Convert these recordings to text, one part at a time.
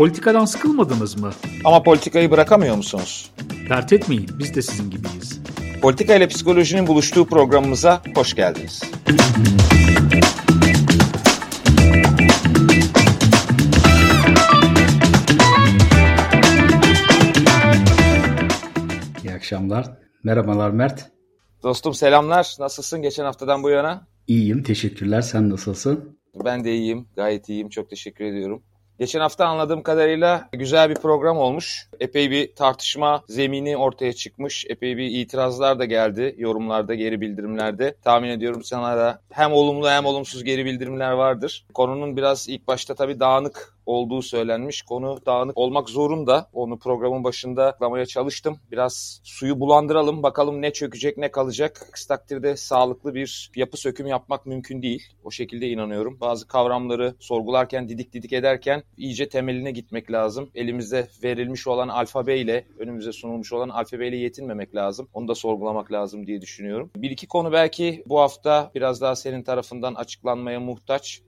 Politikadan sıkılmadınız mı? Ama politikayı bırakamıyor musunuz? Dert etmeyin, biz de sizin gibiyiz. Politika ile psikolojinin buluştuğu programımıza hoş geldiniz. İyi akşamlar. Merhabalar Mert. Dostum selamlar. Nasılsın geçen haftadan bu yana? İyiyim, teşekkürler. Sen nasılsın? Ben de iyiyim, gayet iyiyim. Çok teşekkür ediyorum. Geçen hafta anladığım kadarıyla güzel bir program olmuş. Epey bir tartışma zemini ortaya çıkmış. Epey bir itirazlar da geldi yorumlarda, geri bildirimlerde. Tahmin ediyorum sana da hem olumlu hem olumsuz geri bildirimler vardır. Konunun biraz ilk başta tabii dağınık olduğu söylenmiş. Konu dağınık olmak zorunda. Onu programın başında aklamaya çalıştım. Biraz suyu bulandıralım. Bakalım ne çökecek ne kalacak. Aksi takdirde sağlıklı bir yapı söküm yapmak mümkün değil. O şekilde inanıyorum. Bazı kavramları sorgularken, didik didik ederken iyice temeline gitmek lazım. Elimizde verilmiş olan alfabeyle, önümüze sunulmuş olan alfabeyle yetinmemek lazım. Onu da sorgulamak lazım diye düşünüyorum. Bir iki konu belki bu hafta biraz daha senin tarafından açıklanmaya muhtaç.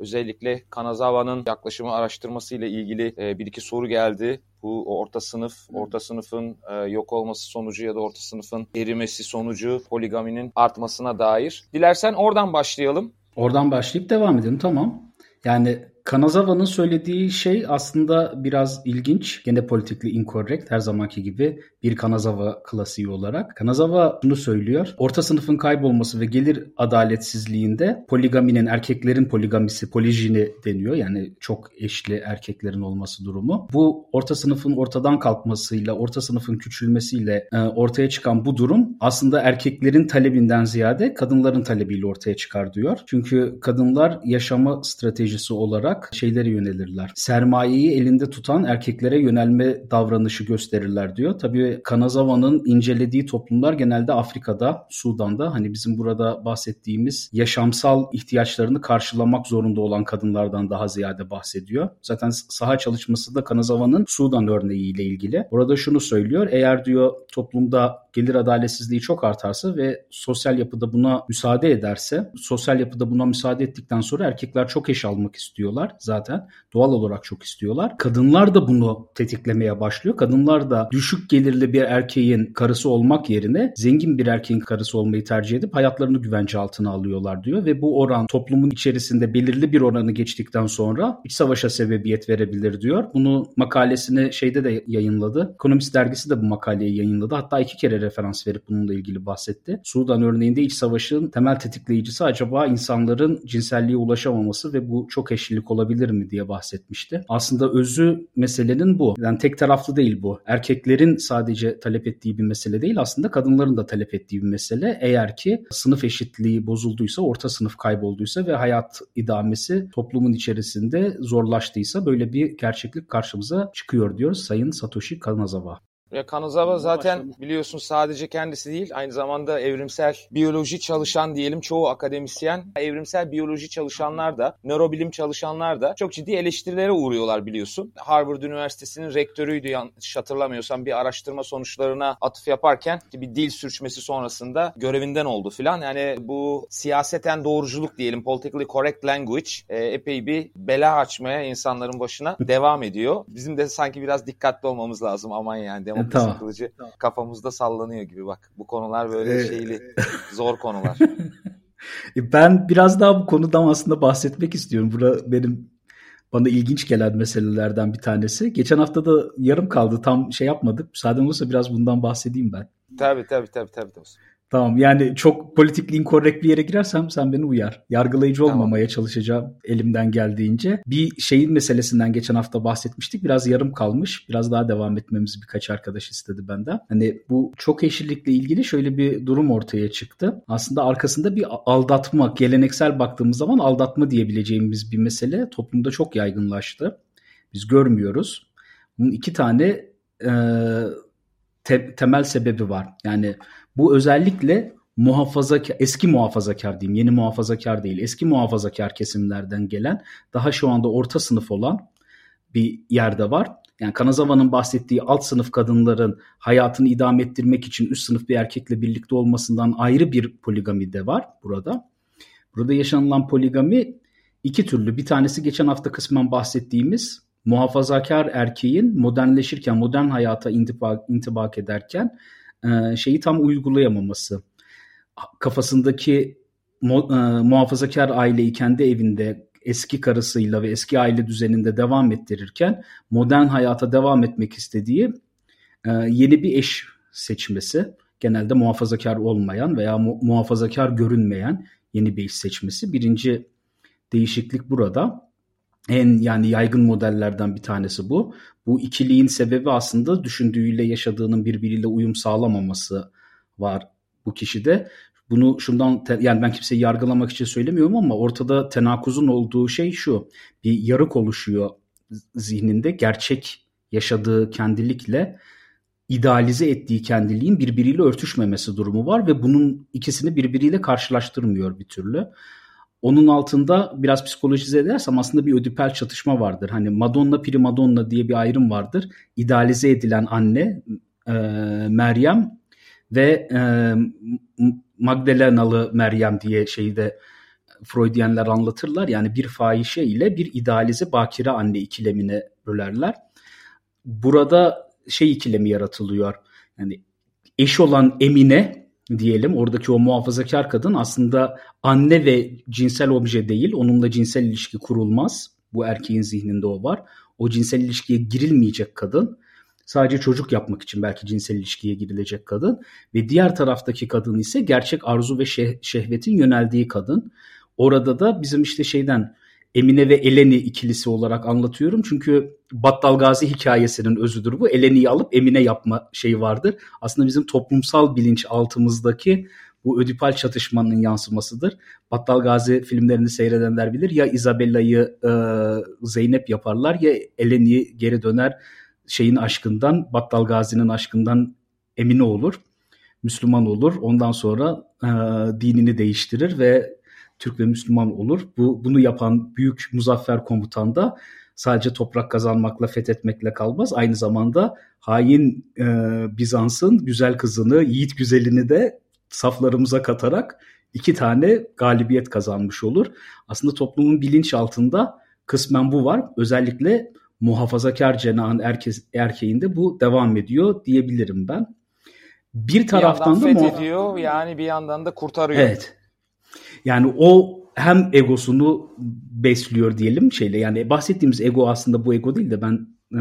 Özellikle Kanazawa'nın yaklaşımı araştırması ile ilgili e, bir iki soru geldi. Bu orta sınıf, orta sınıfın e, yok olması sonucu ya da orta sınıfın erimesi sonucu poligaminin artmasına dair. Dilersen oradan başlayalım. Oradan başlayıp devam edelim tamam. Yani Kanazawa'nın söylediği şey aslında biraz ilginç. Gene politikli incorrect her zamanki gibi bir Kanazawa klasiği olarak. Kanazawa bunu söylüyor. Orta sınıfın kaybolması ve gelir adaletsizliğinde poligaminin, erkeklerin poligamisi, polijini deniyor. Yani çok eşli erkeklerin olması durumu. Bu orta sınıfın ortadan kalkmasıyla, orta sınıfın küçülmesiyle e, ortaya çıkan bu durum aslında erkeklerin talebinden ziyade kadınların talebiyle ortaya çıkar diyor. Çünkü kadınlar yaşama stratejisi olarak şeylere yönelirler. Sermayeyi elinde tutan erkeklere yönelme davranışı gösterirler diyor. Tabii Kanazawa'nın incelediği toplumlar genelde Afrika'da, Sudan'da hani bizim burada bahsettiğimiz yaşamsal ihtiyaçlarını karşılamak zorunda olan kadınlardan daha ziyade bahsediyor. Zaten saha çalışması da Kanazawa'nın Sudan örneğiyle ilgili. Orada şunu söylüyor. Eğer diyor toplumda gelir adaletsizliği çok artarsa ve sosyal yapıda buna müsaade ederse, sosyal yapıda buna müsaade ettikten sonra erkekler çok eş almak istiyorlar zaten. Doğal olarak çok istiyorlar. Kadınlar da bunu tetiklemeye başlıyor. Kadınlar da düşük gelirli bir erkeğin karısı olmak yerine zengin bir erkeğin karısı olmayı tercih edip hayatlarını güvence altına alıyorlar diyor ve bu oran toplumun içerisinde belirli bir oranı geçtikten sonra iç savaşa sebebiyet verebilir diyor. Bunu makalesini şeyde de yayınladı. Ekonomist dergisi de bu makaleyi yayınladı. Hatta iki kere referans verip bununla ilgili bahsetti. Sudan örneğinde iç savaşın temel tetikleyicisi acaba insanların cinselliğe ulaşamaması ve bu çok eşlilik olabilir mi diye bahsetmişti. Aslında özü meselenin bu. Yani tek taraflı değil bu. Erkeklerin sadece talep ettiği bir mesele değil aslında kadınların da talep ettiği bir mesele. Eğer ki sınıf eşitliği bozulduysa, orta sınıf kaybolduysa ve hayat idamesi toplumun içerisinde zorlaştıysa böyle bir gerçeklik karşımıza çıkıyor diyor Sayın Satoshi Kanazawa. Ya Kanazawa zaten biliyorsun sadece kendisi değil aynı zamanda evrimsel biyoloji çalışan diyelim çoğu akademisyen evrimsel biyoloji çalışanlar da nörobilim çalışanlar da çok ciddi eleştirilere uğruyorlar biliyorsun. Harvard Üniversitesi'nin rektörüydü yanlış hatırlamıyorsam bir araştırma sonuçlarına atıf yaparken bir dil sürçmesi sonrasında görevinden oldu filan. Yani bu siyaseten doğruculuk diyelim politically correct language e, epey bir bela açmaya insanların başına devam ediyor. Bizim de sanki biraz dikkatli olmamız lazım aman yani demokrasi tamam. kılıcı tamam. kafamızda sallanıyor gibi bak. Bu konular böyle ee, şeyli zor konular. E, ben biraz daha bu konudan aslında bahsetmek istiyorum. Burada benim bana ilginç gelen meselelerden bir tanesi. Geçen hafta da yarım kaldı. Tam şey yapmadık. Müsaaden olursa biraz bundan bahsedeyim ben. Tabii tabii tabii tabii. tabii. Tamam yani çok politikli inkorrekt bir yere girersem sen beni uyar. Yargılayıcı tamam. olmamaya çalışacağım elimden geldiğince. Bir şeyin meselesinden geçen hafta bahsetmiştik. Biraz yarım kalmış. Biraz daha devam etmemizi birkaç arkadaş istedi benden. Hani bu çok eşitlikle ilgili şöyle bir durum ortaya çıktı. Aslında arkasında bir aldatma, geleneksel baktığımız zaman aldatma diyebileceğimiz bir mesele toplumda çok yaygınlaştı. Biz görmüyoruz. Bunun iki tane e, te, temel sebebi var. Yani bu özellikle muhafazakar, eski muhafazakar diyeyim, yeni muhafazakar değil, eski muhafazakar kesimlerden gelen, daha şu anda orta sınıf olan bir yerde var. Yani Kanazawa'nın bahsettiği alt sınıf kadınların hayatını idame ettirmek için üst sınıf bir erkekle birlikte olmasından ayrı bir poligami de var burada. Burada yaşanılan poligami iki türlü. Bir tanesi geçen hafta kısmen bahsettiğimiz muhafazakar erkeğin modernleşirken, modern hayata intibak, intibak ederken e, şeyi tam uygulayamaması. Kafasındaki e, muhafazakar aileyi kendi evinde eski karısıyla ve eski aile düzeninde devam ettirirken modern hayata devam etmek istediği e, yeni bir eş seçmesi. Genelde muhafazakar olmayan veya mu, muhafazakar görünmeyen yeni bir eş seçmesi. Birinci değişiklik burada. En yani yaygın modellerden bir tanesi bu. Bu ikiliğin sebebi aslında düşündüğüyle yaşadığının birbiriyle uyum sağlamaması var bu kişide. Bunu şundan yani ben kimseyi yargılamak için söylemiyorum ama ortada tenakuzun olduğu şey şu. Bir yarık oluşuyor zihninde gerçek yaşadığı kendilikle idealize ettiği kendiliğin birbiriyle örtüşmemesi durumu var ve bunun ikisini birbiriyle karşılaştırmıyor bir türlü. Onun altında biraz psikolojize edersem aslında bir ödipel çatışma vardır. Hani Madonna primadonna diye bir ayrım vardır. İdealize edilen anne e, Meryem ve e, Magdalenalı Meryem diye şeyde Freudiyenler anlatırlar. Yani bir fahişe ile bir idealize bakire anne ikilemine bölerler. Burada şey ikilemi yaratılıyor. Yani eş olan Emine diyelim oradaki o muhafazakar kadın aslında anne ve cinsel obje değil. Onunla cinsel ilişki kurulmaz. Bu erkeğin zihninde o var. O cinsel ilişkiye girilmeyecek kadın sadece çocuk yapmak için belki cinsel ilişkiye girilecek kadın ve diğer taraftaki kadın ise gerçek arzu ve şeh- şehvetin yöneldiği kadın. Orada da bizim işte şeyden Emine ve Eleni ikilisi olarak anlatıyorum. Çünkü Battal Gazi hikayesinin özüdür bu. Eleni'yi alıp Emine yapma şeyi vardır. Aslında bizim toplumsal bilinç altımızdaki bu ödipal çatışmanın yansımasıdır. Battal Gazi filmlerini seyredenler bilir. Ya Isabella'yı e, Zeynep yaparlar ya Eleni geri döner şeyin aşkından, Battal Gazi'nin aşkından emini olur. Müslüman olur. Ondan sonra e, dinini değiştirir ve Türk ve Müslüman olur. Bu bunu yapan büyük muzaffer komutan da sadece toprak kazanmakla, fethetmekle kalmaz. Aynı zamanda hain e, Bizans'ın güzel kızını, yiğit güzelini de saflarımıza katarak iki tane galibiyet kazanmış olur. Aslında toplumun bilinç altında kısmen bu var. Özellikle muhafazakar cenahın erke erkeğinde bu devam ediyor diyebilirim ben. Bir taraftan bir da fethediyor yani bir yandan da kurtarıyor. Evet. Yani o hem egosunu besliyor diyelim şeyle yani bahsettiğimiz ego aslında bu ego değil de ben e,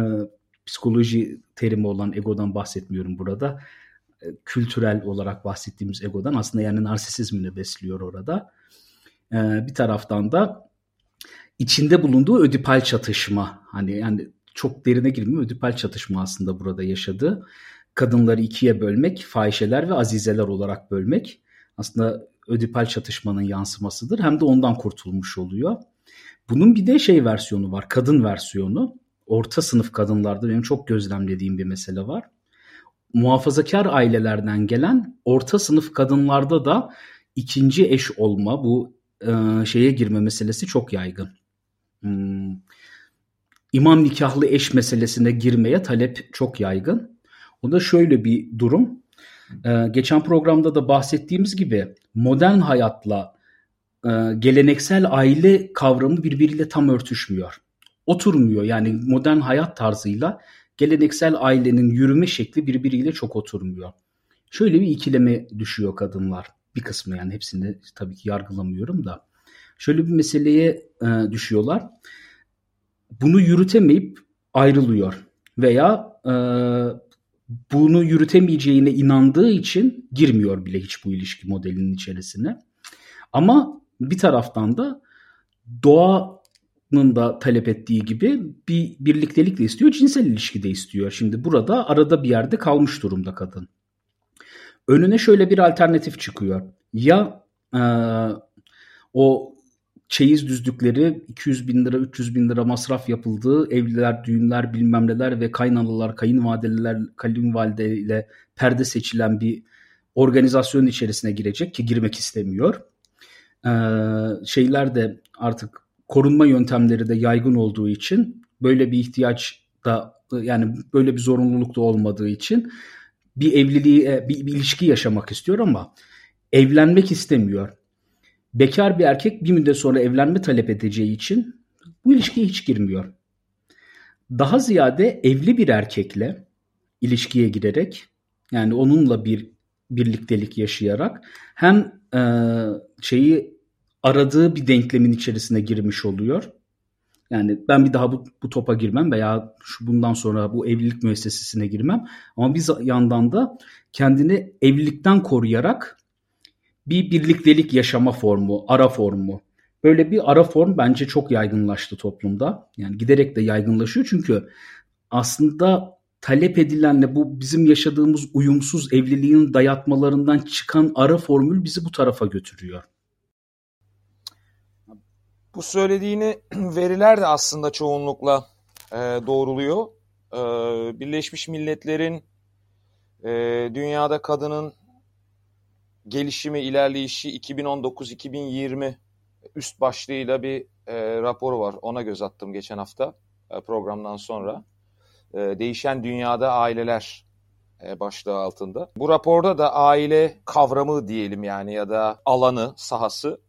psikoloji terimi olan egodan bahsetmiyorum burada. E, kültürel olarak bahsettiğimiz egodan aslında yani narsisizmini besliyor orada. E, bir taraftan da içinde bulunduğu ödipal çatışma hani yani çok derine girmiyor ödipal çatışma aslında burada yaşadı. Kadınları ikiye bölmek, fahişeler ve azizeler olarak bölmek aslında ödipal çatışmanın yansımasıdır. Hem de ondan kurtulmuş oluyor. Bunun bir de şey versiyonu var, kadın versiyonu. Orta sınıf kadınlarda benim çok gözlemlediğim bir mesele var. Muhafazakar ailelerden gelen orta sınıf kadınlarda da ikinci eş olma, bu e, şeye girme meselesi çok yaygın hmm, imam nikahlı eş meselesine girmeye talep çok yaygın. O da şöyle bir durum. Ee, geçen programda da bahsettiğimiz gibi modern hayatla e, geleneksel aile kavramı birbiriyle tam örtüşmüyor. Oturmuyor yani modern hayat tarzıyla geleneksel ailenin yürüme şekli birbiriyle çok oturmuyor. Şöyle bir ikileme düşüyor kadınlar. Bir kısmı yani hepsini tabii ki yargılamıyorum da şöyle bir meseleye e, düşüyorlar. Bunu yürütemeyip ayrılıyor veya e, bunu yürütemeyeceğine inandığı için girmiyor bile hiç bu ilişki modelinin içerisine. Ama bir taraftan da doğanın da talep ettiği gibi bir birliktelik de istiyor, cinsel ilişki de istiyor. Şimdi burada arada bir yerde kalmış durumda kadın. Önüne şöyle bir alternatif çıkıyor. Ya e, o çeyiz düzdükleri 200 bin lira 300 bin lira masraf yapıldığı evliler, düğünler bilmem neler ve kaynanalar, kayınvalideler, kayınvalide ile perde seçilen bir organizasyonun içerisine girecek ki girmek istemiyor. Ee, şeyler de artık korunma yöntemleri de yaygın olduğu için böyle bir ihtiyaç da yani böyle bir zorunluluk da olmadığı için bir evliliği bir, bir ilişki yaşamak istiyor ama evlenmek istemiyor bekar bir erkek bir müddet sonra evlenme talep edeceği için bu ilişkiye hiç girmiyor. daha ziyade evli bir erkekle ilişkiye girerek yani onunla bir birliktelik yaşayarak hem e, şeyi aradığı bir denklemin içerisine girmiş oluyor. Yani ben bir daha bu, bu topa girmem veya şu bundan sonra bu evlilik müessesesine girmem. Ama bir yandan da kendini evlilikten koruyarak bir birliktelik yaşama formu, ara formu. Böyle bir ara form bence çok yaygınlaştı toplumda. Yani giderek de yaygınlaşıyor çünkü aslında talep edilenle bu bizim yaşadığımız uyumsuz evliliğin dayatmalarından çıkan ara formül bizi bu tarafa götürüyor. Bu söylediğini veriler de aslında çoğunlukla e, doğruluyor. E, Birleşmiş Milletler'in e, dünyada kadının gelişimi, ilerleyişi 2019-2020 üst başlığıyla bir e, raporu var. Ona göz attım geçen hafta e, programdan sonra. E, Değişen Dünyada Aileler e, başlığı altında. Bu raporda da aile kavramı diyelim yani ya da alanı, sahası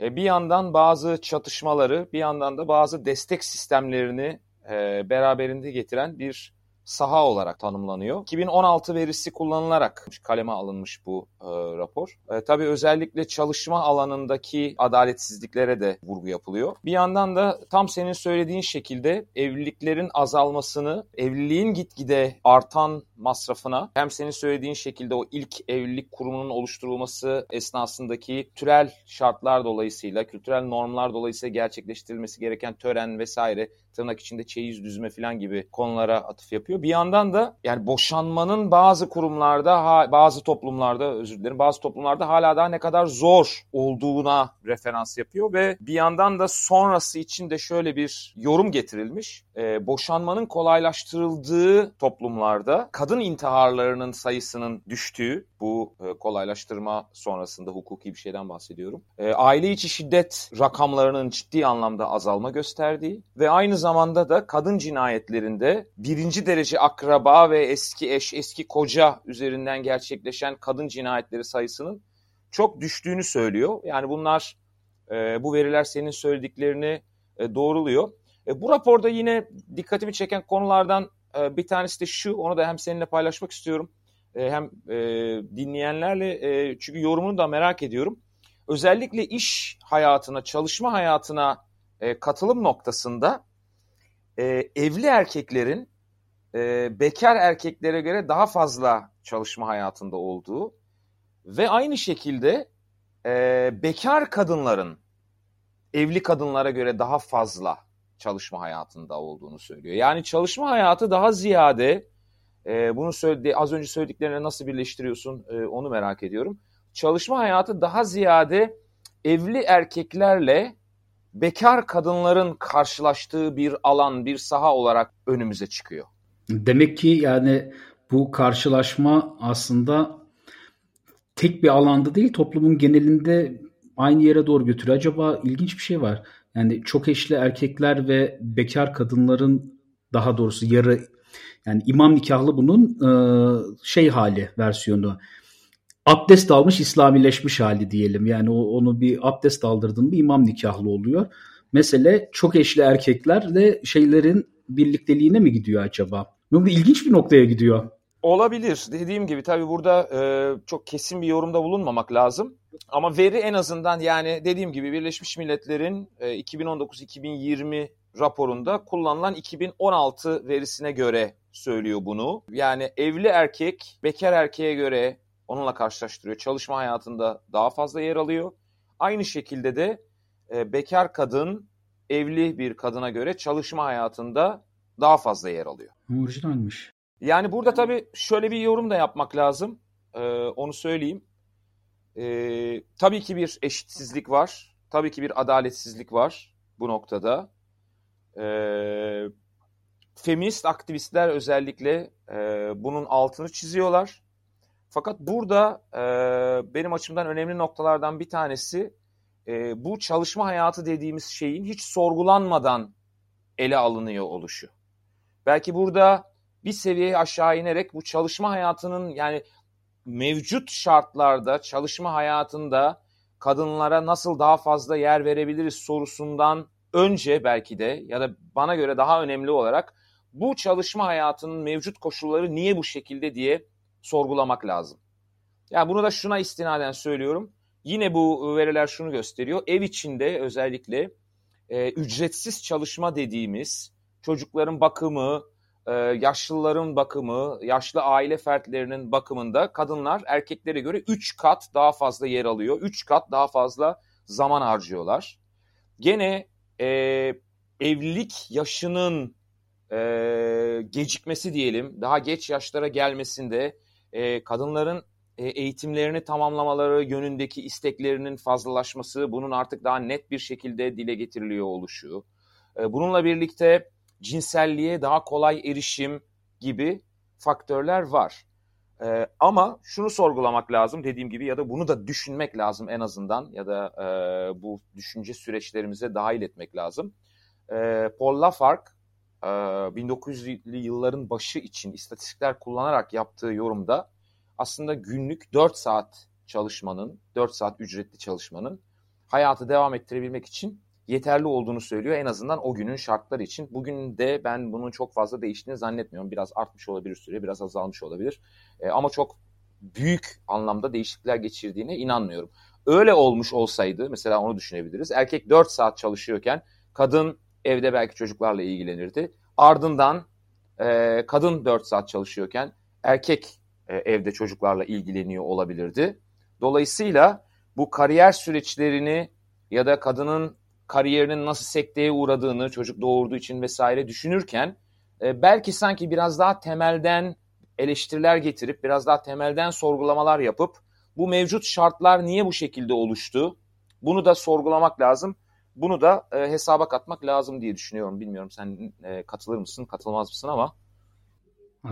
e, bir yandan bazı çatışmaları, bir yandan da bazı destek sistemlerini e, beraberinde getiren bir saha olarak tanımlanıyor. 2016 verisi kullanılarak kaleme alınmış bu e, rapor. E, tabii özellikle çalışma alanındaki adaletsizliklere de vurgu yapılıyor. Bir yandan da tam senin söylediğin şekilde evliliklerin azalmasını, evliliğin gitgide artan masrafına hem senin söylediğin şekilde o ilk evlilik kurumunun oluşturulması esnasındaki türel şartlar dolayısıyla, kültürel normlar dolayısıyla gerçekleştirilmesi gereken tören vesaire tırnak içinde çeyiz düzme falan gibi konulara atıf yapıyor. Bir yandan da yani boşanmanın bazı kurumlarda, bazı toplumlarda özür dilerim, bazı toplumlarda hala daha ne kadar zor olduğuna referans yapıyor ve bir yandan da sonrası için de şöyle bir yorum getirilmiş. Ee, boşanmanın kolaylaştırıldığı toplumlarda kadın intiharlarının sayısının düştüğü bu e, kolaylaştırma sonrasında hukuki bir şeyden bahsediyorum. E, aile içi şiddet rakamlarının ciddi anlamda azalma gösterdiği ve aynı zamanda da kadın cinayetlerinde birinci derece akraba ve eski eş, eski koca üzerinden gerçekleşen kadın cinayetleri sayısının çok düştüğünü söylüyor. Yani bunlar e, bu veriler senin söylediklerini e, doğruluyor. E, bu raporda yine dikkatimi çeken konulardan e, bir tanesi de şu, onu da hem seninle paylaşmak istiyorum e, hem e, dinleyenlerle e, çünkü yorumunu da merak ediyorum. Özellikle iş hayatına, çalışma hayatına e, katılım noktasında e, evli erkeklerin e, bekar erkeklere göre daha fazla çalışma hayatında olduğu ve aynı şekilde e, bekar kadınların evli kadınlara göre daha fazla çalışma hayatında olduğunu söylüyor. Yani çalışma hayatı daha ziyade e, bunu söyledi, az önce söylediklerine nasıl birleştiriyorsun e, onu merak ediyorum. Çalışma hayatı daha ziyade evli erkeklerle bekar kadınların karşılaştığı bir alan, bir saha olarak önümüze çıkıyor. Demek ki yani bu karşılaşma aslında tek bir alanda değil toplumun genelinde aynı yere doğru götürüyor. Acaba ilginç bir şey var. Yani çok eşli erkekler ve bekar kadınların daha doğrusu yarı yani imam nikahlı bunun e, şey hali versiyonu. Abdest almış İslamileşmiş hali diyelim. Yani onu bir abdest aldırdın bir imam nikahlı oluyor. Mesele çok eşli erkeklerle şeylerin birlikteliğine mi gidiyor acaba? Bu ilginç bir noktaya gidiyor. Olabilir. Dediğim gibi tabii burada e, çok kesin bir yorumda bulunmamak lazım. Ama veri en azından yani dediğim gibi Birleşmiş Milletler'in e, 2019-2020 raporunda kullanılan 2016 verisine göre söylüyor bunu. Yani evli erkek bekar erkeğe göre onunla karşılaştırıyor. Çalışma hayatında daha fazla yer alıyor. Aynı şekilde de e, bekar kadın evli bir kadına göre çalışma hayatında daha fazla yer alıyor. Orijinalmiş. Yani burada tabii şöyle bir yorum da yapmak lazım. Ee, onu söyleyeyim. Ee, tabii ki bir eşitsizlik var. Tabii ki bir adaletsizlik var bu noktada. Ee, feminist aktivistler özellikle e, bunun altını çiziyorlar. Fakat burada e, benim açımdan önemli noktalardan bir tanesi e, bu çalışma hayatı dediğimiz şeyin hiç sorgulanmadan ele alınıyor oluşu. Belki burada bir seviyeye aşağı inerek bu çalışma hayatının yani mevcut şartlarda çalışma hayatında kadınlara nasıl daha fazla yer verebiliriz sorusundan önce belki de ya da bana göre daha önemli olarak bu çalışma hayatının mevcut koşulları niye bu şekilde diye sorgulamak lazım. Yani bunu da şuna istinaden söylüyorum. Yine bu veriler şunu gösteriyor. Ev içinde özellikle e, ücretsiz çalışma dediğimiz çocukların bakımı, e, yaşlıların bakımı, yaşlı aile fertlerinin bakımında kadınlar erkeklere göre 3 kat daha fazla yer alıyor. 3 kat daha fazla zaman harcıyorlar. Gene e, evlilik yaşının e, gecikmesi diyelim, daha geç yaşlara gelmesinde e, kadınların e, eğitimlerini tamamlamaları yönündeki isteklerinin fazlalaşması, bunun artık daha net bir şekilde dile getiriliyor oluşu. E, bununla birlikte cinselliğe daha kolay erişim gibi faktörler var. Ee, ama şunu sorgulamak lazım dediğim gibi ya da bunu da düşünmek lazım en azından ya da e, bu düşünce süreçlerimize dahil etmek lazım. E, Paul Lafargue e, 1900'lü yılların başı için istatistikler kullanarak yaptığı yorumda aslında günlük 4 saat çalışmanın, 4 saat ücretli çalışmanın hayatı devam ettirebilmek için yeterli olduğunu söylüyor en azından o günün şartları için. Bugün de ben bunun çok fazla değiştiğini zannetmiyorum. Biraz artmış olabilir süre, biraz azalmış olabilir. E, ama çok büyük anlamda değişiklikler geçirdiğine inanmıyorum. Öyle olmuş olsaydı mesela onu düşünebiliriz. Erkek 4 saat çalışıyorken kadın evde belki çocuklarla ilgilenirdi. Ardından e, kadın 4 saat çalışıyorken erkek e, evde çocuklarla ilgileniyor olabilirdi. Dolayısıyla bu kariyer süreçlerini ya da kadının kariyerinin nasıl sekteye uğradığını çocuk doğurduğu için vesaire düşünürken e, belki sanki biraz daha temelden eleştiriler getirip biraz daha temelden sorgulamalar yapıp bu mevcut şartlar niye bu şekilde oluştu? Bunu da sorgulamak lazım. Bunu da e, hesaba katmak lazım diye düşünüyorum. Bilmiyorum sen e, katılır mısın, katılmaz mısın ama.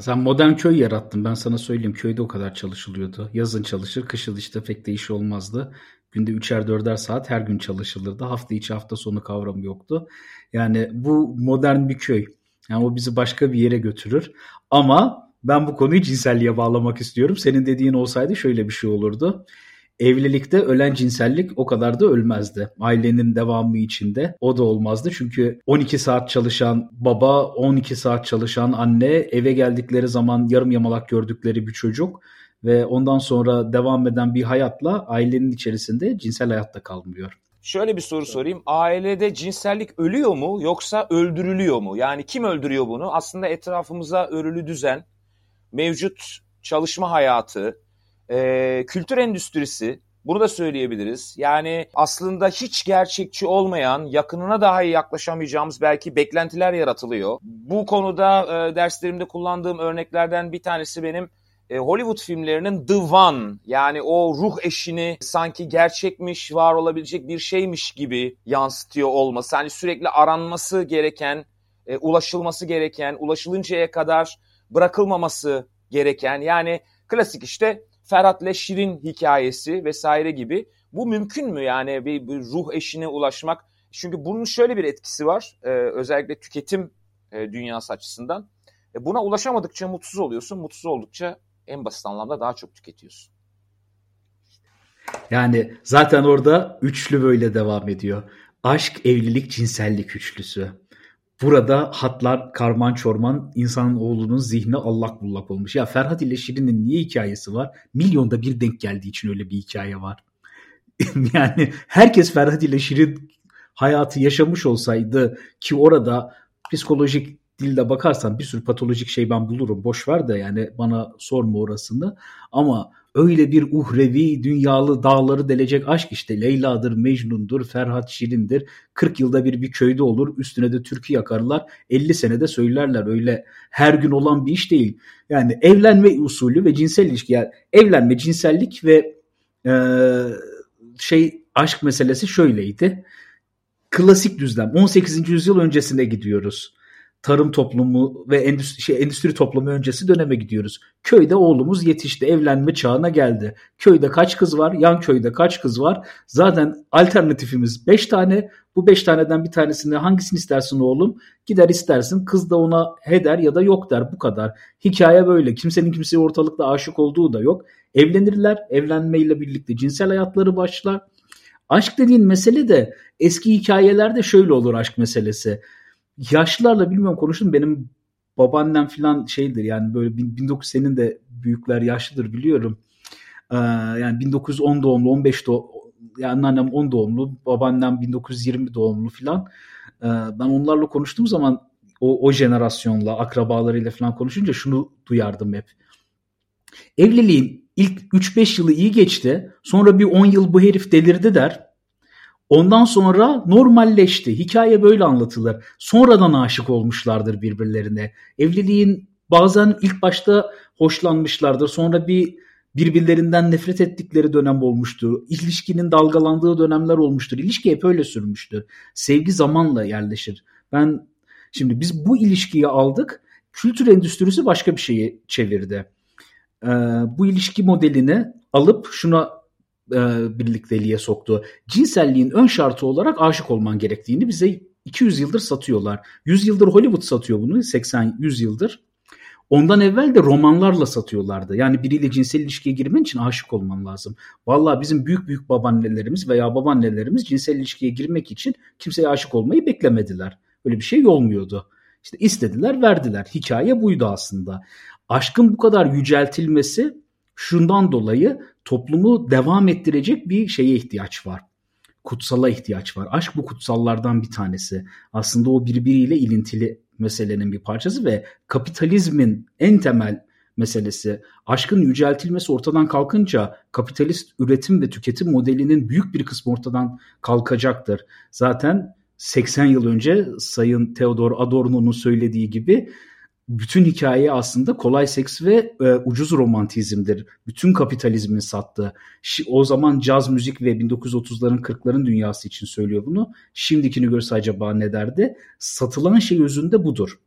Sen modern köy yarattın. Ben sana söyleyeyim. Köyde o kadar çalışılıyordu. Yazın çalışır, kışın işte pek de iş olmazdı. Günde üçer dörder saat her gün çalışılırdı. Hafta içi hafta sonu kavramı yoktu. Yani bu modern bir köy. Yani o bizi başka bir yere götürür. Ama ben bu konuyu cinselliğe bağlamak istiyorum. Senin dediğin olsaydı şöyle bir şey olurdu. Evlilikte ölen cinsellik o kadar da ölmezdi. Ailenin devamı içinde o da olmazdı. Çünkü 12 saat çalışan baba, 12 saat çalışan anne, eve geldikleri zaman yarım yamalak gördükleri bir çocuk ve ondan sonra devam eden bir hayatla ailenin içerisinde cinsel hayatta kalmıyor. Şöyle bir soru sorayım. Ailede cinsellik ölüyor mu yoksa öldürülüyor mu? Yani kim öldürüyor bunu? Aslında etrafımıza örülü düzen, mevcut çalışma hayatı, e, kültür endüstrisi bunu da söyleyebiliriz. Yani aslında hiç gerçekçi olmayan, yakınına daha iyi yaklaşamayacağımız belki beklentiler yaratılıyor. Bu konuda e, derslerimde kullandığım örneklerden bir tanesi benim e, Hollywood filmlerinin The One yani o ruh eşini sanki gerçekmiş, var olabilecek bir şeymiş gibi yansıtıyor olması. Hani sürekli aranması gereken, e, ulaşılması gereken, ulaşılıncaya kadar bırakılmaması gereken yani klasik işte Ferhat ile Şirin hikayesi vesaire gibi. Bu mümkün mü yani bir, bir ruh eşine ulaşmak? Çünkü bunun şöyle bir etkisi var e, özellikle tüketim e, dünyası açısından. E, buna ulaşamadıkça mutsuz oluyorsun, mutsuz oldukça en basit anlamda daha çok tüketiyorsun. Yani zaten orada üçlü böyle devam ediyor. Aşk, evlilik, cinsellik üçlüsü. Burada hatlar karman çorman insanın oğlunun zihni allak bullak olmuş. Ya Ferhat ile Şirin'in niye hikayesi var? Milyonda bir denk geldiği için öyle bir hikaye var. yani herkes Ferhat ile Şirin hayatı yaşamış olsaydı ki orada psikolojik dilde bakarsan bir sürü patolojik şey ben bulurum. Boş ver de yani bana sorma orasını. Ama öyle bir uhrevi, dünyalı dağları delecek aşk işte. Leyla'dır, Mecnun'dur, Ferhat Şirin'dir. 40 yılda bir bir köyde olur. Üstüne de türkü yakarlar. 50 senede söylerler. Öyle her gün olan bir iş değil. Yani evlenme usulü ve cinsel ilişki. Yani evlenme, cinsellik ve e, şey aşk meselesi şöyleydi. Klasik düzlem. 18. yüzyıl öncesine gidiyoruz tarım toplumu ve endüstri, şey, endüstri toplumu öncesi döneme gidiyoruz. Köyde oğlumuz yetişti, evlenme çağına geldi. Köyde kaç kız var, yan köyde kaç kız var. Zaten alternatifimiz 5 tane. Bu 5 taneden bir tanesini hangisini istersin oğlum? Gider istersin. Kız da ona heder ya da yok der. Bu kadar. Hikaye böyle. Kimsenin kimseye ortalıkta aşık olduğu da yok. Evlenirler. Evlenmeyle birlikte cinsel hayatları başlar. Aşk dediğin mesele de eski hikayelerde şöyle olur aşk meselesi yaşlılarla bilmiyorum konuştum benim babaannem falan şeydir yani böyle 1900 senin de büyükler yaşlıdır biliyorum. Ee, yani 1910 doğumlu 15 doğumlu yani annem 10 doğumlu babaannem 1920 doğumlu falan. Ee, ben onlarla konuştuğum zaman o, o jenerasyonla akrabalarıyla falan konuşunca şunu duyardım hep. Evliliğin ilk 3-5 yılı iyi geçti. Sonra bir 10 yıl bu herif delirdi der. Ondan sonra normalleşti. Hikaye böyle anlatılır. Sonradan aşık olmuşlardır birbirlerine. Evliliğin bazen ilk başta hoşlanmışlardır. Sonra bir birbirlerinden nefret ettikleri dönem olmuştur. İlişkinin dalgalandığı dönemler olmuştur. İlişki hep öyle sürmüştür. Sevgi zamanla yerleşir. Ben şimdi biz bu ilişkiyi aldık. Kültür endüstrisi başka bir şeyi çevirdi. Ee, bu ilişki modelini alıp şuna e, birlikteliğe soktu. Cinselliğin ön şartı olarak aşık olman gerektiğini bize 200 yıldır satıyorlar. 100 yıldır Hollywood satıyor bunu. 80-100 yıldır. Ondan evvel de romanlarla satıyorlardı. Yani biriyle cinsel ilişkiye girmen için aşık olman lazım. Vallahi bizim büyük büyük babaannelerimiz veya babaannelerimiz cinsel ilişkiye girmek için kimseye aşık olmayı beklemediler. Öyle bir şey olmuyordu. İşte istediler, verdiler. Hikaye buydu aslında. Aşkın bu kadar yüceltilmesi şundan dolayı toplumu devam ettirecek bir şeye ihtiyaç var. Kutsala ihtiyaç var. Aşk bu kutsallardan bir tanesi. Aslında o birbiriyle ilintili meselenin bir parçası ve kapitalizmin en temel meselesi aşkın yüceltilmesi ortadan kalkınca kapitalist üretim ve tüketim modelinin büyük bir kısmı ortadan kalkacaktır. Zaten 80 yıl önce Sayın Theodor Adorno'nun söylediği gibi bütün hikaye aslında kolay seks ve e, ucuz romantizmdir. Bütün kapitalizmin sattığı. O zaman caz müzik ve 1930'ların 40'ların dünyası için söylüyor bunu. Şimdikini görse acaba ne derdi? Satılan şey özünde budur.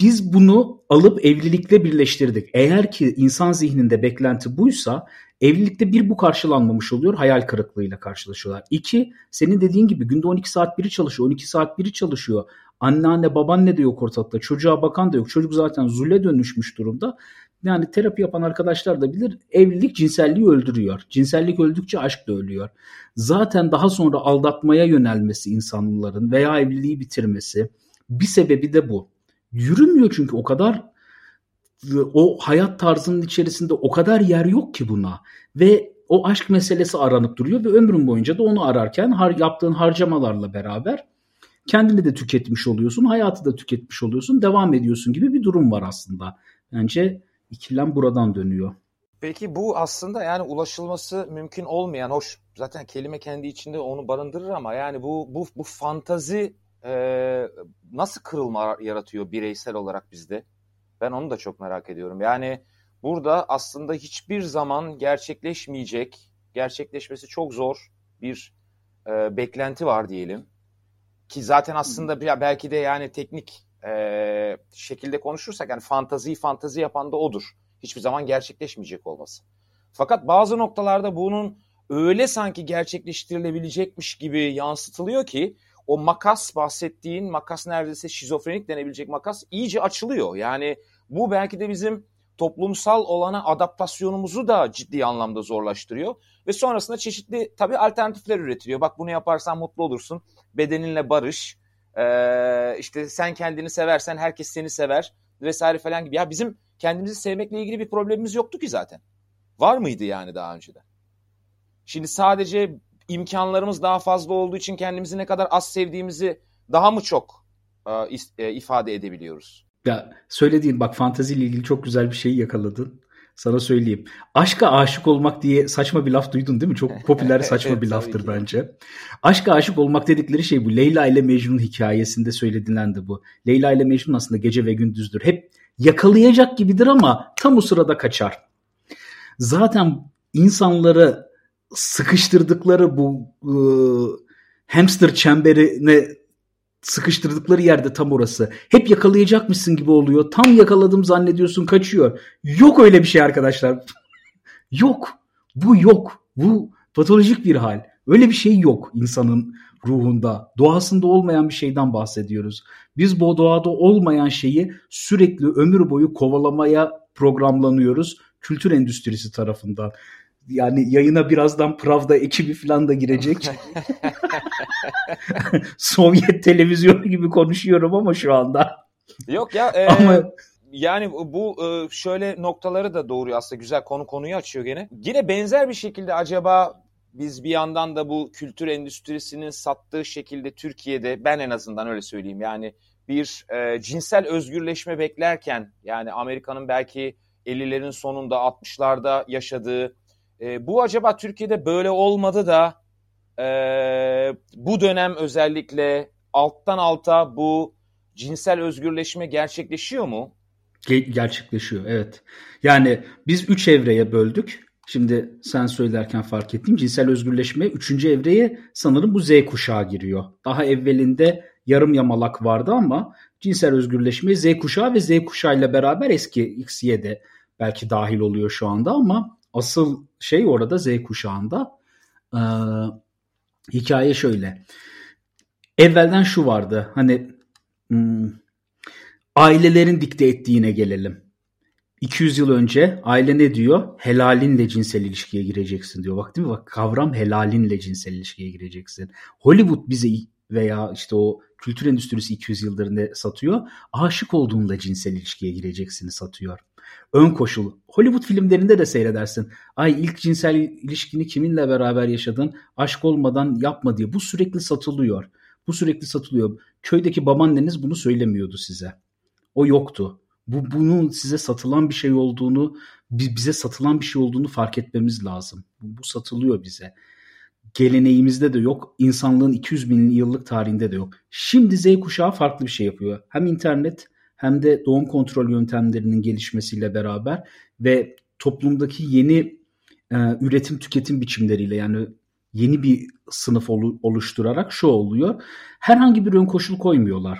Biz bunu alıp evlilikle birleştirdik. Eğer ki insan zihninde beklenti buysa evlilikte bir bu karşılanmamış oluyor. Hayal kırıklığıyla karşılaşıyorlar. İki, senin dediğin gibi günde 12 saat biri çalışıyor, 12 saat biri çalışıyor. Anneanne babaanne de yok ortalıkta. Çocuğa bakan da yok. Çocuk zaten zule dönüşmüş durumda. Yani terapi yapan arkadaşlar da bilir evlilik cinselliği öldürüyor. Cinsellik öldükçe aşk da ölüyor. Zaten daha sonra aldatmaya yönelmesi insanların veya evliliği bitirmesi bir sebebi de bu. Yürümüyor çünkü o kadar o hayat tarzının içerisinde o kadar yer yok ki buna ve o aşk meselesi aranıp duruyor ve ömrün boyunca da onu ararken har, yaptığın harcamalarla beraber kendini de tüketmiş oluyorsun, hayatı da tüketmiş oluyorsun, devam ediyorsun gibi bir durum var aslında. Bence ikilem buradan dönüyor. Peki bu aslında yani ulaşılması mümkün olmayan, hoş zaten kelime kendi içinde onu barındırır ama yani bu bu bu fantazi e, nasıl kırılma yaratıyor bireysel olarak bizde? Ben onu da çok merak ediyorum. Yani burada aslında hiçbir zaman gerçekleşmeyecek, gerçekleşmesi çok zor bir e, beklenti var diyelim. Ki zaten aslında belki de yani teknik e, şekilde konuşursak yani fantaziyi fantazi yapan da odur. Hiçbir zaman gerçekleşmeyecek olması. Fakat bazı noktalarda bunun öyle sanki gerçekleştirilebilecekmiş gibi yansıtılıyor ki o makas bahsettiğin makas neredeyse şizofrenik denebilecek makas iyice açılıyor. Yani bu belki de bizim toplumsal olana adaptasyonumuzu da ciddi anlamda zorlaştırıyor. Ve sonrasında çeşitli tabii alternatifler üretiliyor. Bak bunu yaparsan mutlu olursun. Bedeninle barış. Ee, işte sen kendini seversen herkes seni sever vesaire falan gibi. Ya bizim kendimizi sevmekle ilgili bir problemimiz yoktu ki zaten. Var mıydı yani daha önceden? Şimdi sadece imkanlarımız daha fazla olduğu için kendimizi ne kadar az sevdiğimizi daha mı çok e, e ifade edebiliyoruz? Ya söylediğin bak fanteziyle ilgili çok güzel bir şeyi yakaladın. Sana söyleyeyim. Aşka aşık olmak diye saçma bir laf duydun değil mi? Çok popüler saçma evet, bir laftır bence. Aşka aşık olmak dedikleri şey bu. Leyla ile Mecnun hikayesinde söyledilen de bu. Leyla ile Mecnun aslında gece ve gündüzdür. Hep yakalayacak gibidir ama tam o sırada kaçar. Zaten insanları sıkıştırdıkları bu ıı, hamster çemberine sıkıştırdıkları yerde tam orası. Hep yakalayacakmışsın gibi oluyor. Tam yakaladım zannediyorsun kaçıyor. Yok öyle bir şey arkadaşlar. yok. Bu yok. Bu patolojik bir hal. Öyle bir şey yok insanın ruhunda. Doğasında olmayan bir şeyden bahsediyoruz. Biz bu doğada olmayan şeyi sürekli ömür boyu kovalamaya programlanıyoruz kültür endüstrisi tarafından. Yani yayına birazdan Pravda ekibi falan da girecek. Sovyet televizyonu gibi konuşuyorum ama şu anda. Yok ya e, Ama... yani bu e, şöyle noktaları da doğuruyor aslında güzel konu konuyu açıyor gene. Yine benzer bir şekilde acaba biz bir yandan da bu kültür endüstrisinin sattığı şekilde Türkiye'de ben en azından öyle söyleyeyim yani bir e, cinsel özgürleşme beklerken yani Amerika'nın belki 50'lerin sonunda 60'larda yaşadığı e, bu acaba Türkiye'de böyle olmadı da e, bu dönem özellikle alttan alta bu cinsel özgürleşme gerçekleşiyor mu? Gerçekleşiyor evet. Yani biz üç evreye böldük. Şimdi sen söylerken fark ettim. Cinsel özgürleşme üçüncü evreye sanırım bu Z kuşağı giriyor. Daha evvelinde yarım yamalak vardı ama cinsel özgürleşme Z kuşağı ve Z kuşağı ile beraber eski X'ye de belki dahil oluyor şu anda ama asıl şey orada Z kuşağında. Ee, hikaye şöyle. Evvelden şu vardı. Hani hmm, ailelerin dikte ettiğine gelelim. 200 yıl önce aile ne diyor? Helalinle cinsel ilişkiye gireceksin diyor. Bak değil mi? Bak kavram helalinle cinsel ilişkiye gireceksin. Hollywood bize veya işte o kültür endüstrisi 200 yıldır ne satıyor? Aşık olduğunda cinsel ilişkiye gireceksini satıyor. Ön koşul. Hollywood filmlerinde de seyredersin. Ay ilk cinsel ilişkini kiminle beraber yaşadın? Aşk olmadan yapma diye. Bu sürekli satılıyor. Bu sürekli satılıyor. Köydeki babaanneniz bunu söylemiyordu size. O yoktu. Bu bunun size satılan bir şey olduğunu, bize satılan bir şey olduğunu fark etmemiz lazım. Bu, bu satılıyor bize. Geleneğimizde de yok, insanlığın 200 bin yıllık tarihinde de yok. Şimdi Z kuşağı farklı bir şey yapıyor. Hem internet hem de doğum kontrol yöntemlerinin gelişmesiyle beraber ve toplumdaki yeni e, üretim tüketim biçimleriyle yani yeni bir sınıf oluşturarak şu oluyor. Herhangi bir ön koşul koymuyorlar.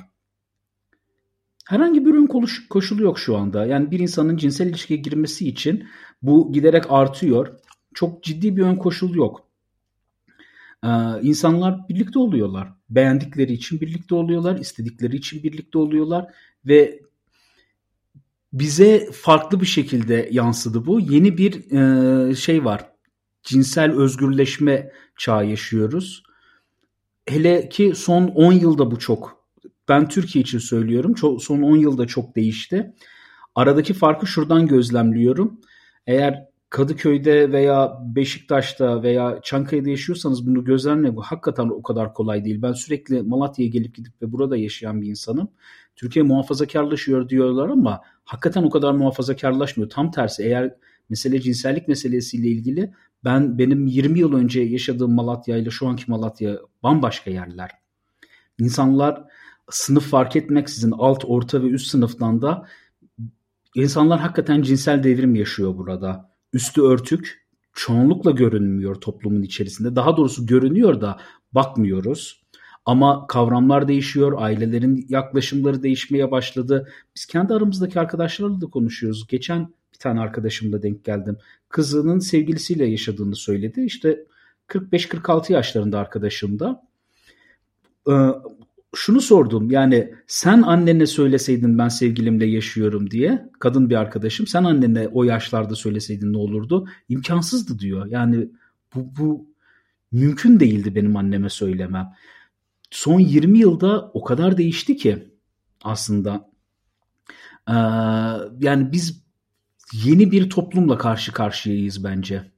Herhangi bir ön koşulu yok şu anda. Yani bir insanın cinsel ilişkiye girmesi için bu giderek artıyor. Çok ciddi bir ön koşul yok. Ee, insanlar birlikte oluyorlar. Beğendikleri için birlikte oluyorlar, istedikleri için birlikte oluyorlar ve bize farklı bir şekilde yansıdı bu. Yeni bir e, şey var. Cinsel özgürleşme çağı yaşıyoruz. Hele ki son 10 yılda bu çok ben Türkiye için söylüyorum. Çok, son 10 yılda çok değişti. Aradaki farkı şuradan gözlemliyorum. Eğer Kadıköy'de veya Beşiktaş'ta veya Çankaya'da yaşıyorsanız bunu gözlemlemek hakikaten o kadar kolay değil. Ben sürekli Malatya'ya gelip gidip ve burada yaşayan bir insanım. Türkiye muhafazakarlaşıyor diyorlar ama hakikaten o kadar muhafazakarlaşmıyor. Tam tersi eğer mesele cinsellik meselesiyle ilgili ben benim 20 yıl önce yaşadığım Malatya ile şu anki Malatya bambaşka yerler. İnsanlar sınıf fark etmeksizin alt, orta ve üst sınıftan da insanlar hakikaten cinsel devrim yaşıyor burada. Üstü örtük, çoğunlukla görünmüyor toplumun içerisinde. Daha doğrusu görünüyor da bakmıyoruz. Ama kavramlar değişiyor, ailelerin yaklaşımları değişmeye başladı. Biz kendi aramızdaki arkadaşlarla da konuşuyoruz. Geçen bir tane arkadaşımla denk geldim. Kızının sevgilisiyle yaşadığını söyledi. İşte 45-46 yaşlarında arkadaşım da. Ee, şunu sordum yani sen annene söyleseydin ben sevgilimle yaşıyorum diye kadın bir arkadaşım sen annene o yaşlarda söyleseydin ne olurdu? İmkansızdı diyor. Yani bu, bu mümkün değildi benim anneme söylemem. Son 20 yılda o kadar değişti ki aslında. Ee, yani biz yeni bir toplumla karşı karşıyayız bence.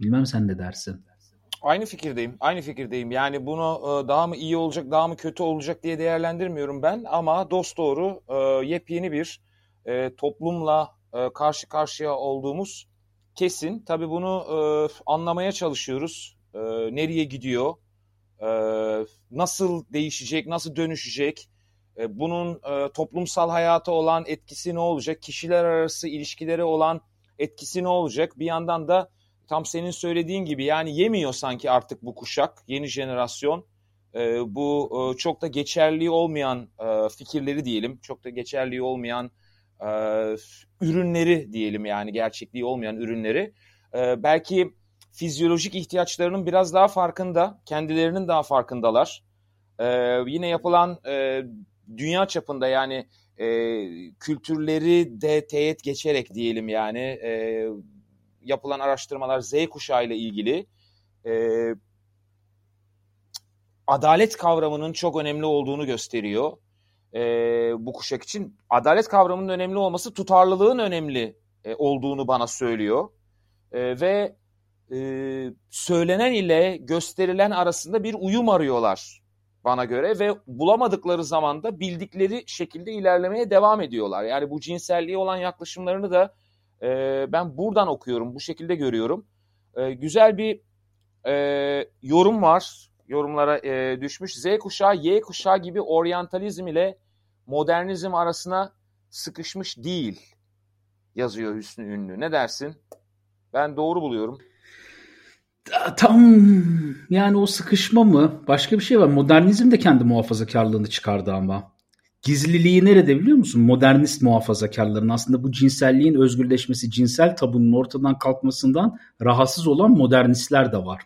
Bilmem sen ne dersin? Aynı fikirdeyim. Aynı fikirdeyim. Yani bunu e, daha mı iyi olacak, daha mı kötü olacak diye değerlendirmiyorum ben. Ama dost doğru e, yepyeni bir e, toplumla karşı karşıya olduğumuz kesin. Tabii bunu anlamaya çalışıyoruz. Nereye gidiyor? Nasıl değişecek? Nasıl dönüşecek? Bunun toplumsal hayata olan etkisi ne olacak? Kişiler arası ilişkileri olan etkisi ne olacak? Bir yandan da tam senin söylediğin gibi yani yemiyor sanki artık bu kuşak, yeni jenerasyon. E, bu e, çok da geçerli olmayan e, fikirleri diyelim, çok da geçerli olmayan e, ürünleri diyelim yani gerçekliği olmayan ürünleri. E, belki fizyolojik ihtiyaçlarının biraz daha farkında, kendilerinin daha farkındalar. E, yine yapılan e, dünya çapında yani e, kültürleri de teğet geçerek diyelim yani e, yapılan araştırmalar Z kuşağı ile ilgili e, adalet kavramının çok önemli olduğunu gösteriyor. e, bu kuşak için adalet kavramının önemli olması tutarlılığın önemli e, olduğunu bana söylüyor. E, ve e, söylenen ile gösterilen arasında bir uyum arıyorlar bana göre ve bulamadıkları zaman da bildikleri şekilde ilerlemeye devam ediyorlar. Yani bu cinselliğe olan yaklaşımlarını da e, ben buradan okuyorum, bu şekilde görüyorum. E, güzel bir e, yorum var, yorumlara e, düşmüş. Z kuşağı, Y kuşağı gibi oryantalizm ile modernizm arasına sıkışmış değil yazıyor Hüsnü Ünlü. Ne dersin? Ben doğru buluyorum. Tam yani o sıkışma mı? Başka bir şey var. Modernizm de kendi muhafazakarlığını çıkardı ama. Gizliliği nerede biliyor musun? Modernist muhafazakarların aslında bu cinselliğin özgürleşmesi, cinsel tabunun ortadan kalkmasından rahatsız olan modernistler de var.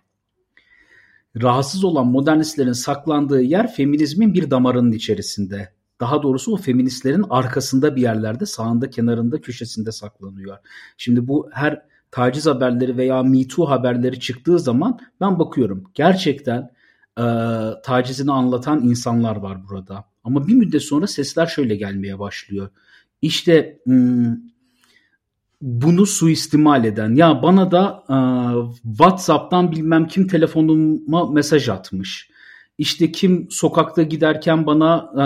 Rahatsız olan modernistlerin saklandığı yer feminizmin bir damarının içerisinde. Daha doğrusu o feministlerin arkasında bir yerlerde, sağında, kenarında, köşesinde saklanıyor. Şimdi bu her taciz haberleri veya Me Too haberleri çıktığı zaman ben bakıyorum. Gerçekten e, tacizini anlatan insanlar var burada. Ama bir müddet sonra sesler şöyle gelmeye başlıyor. İşte hmm, bunu suistimal eden ya bana da e, WhatsApp'tan bilmem kim telefonuma mesaj atmış. İşte kim sokakta giderken bana e,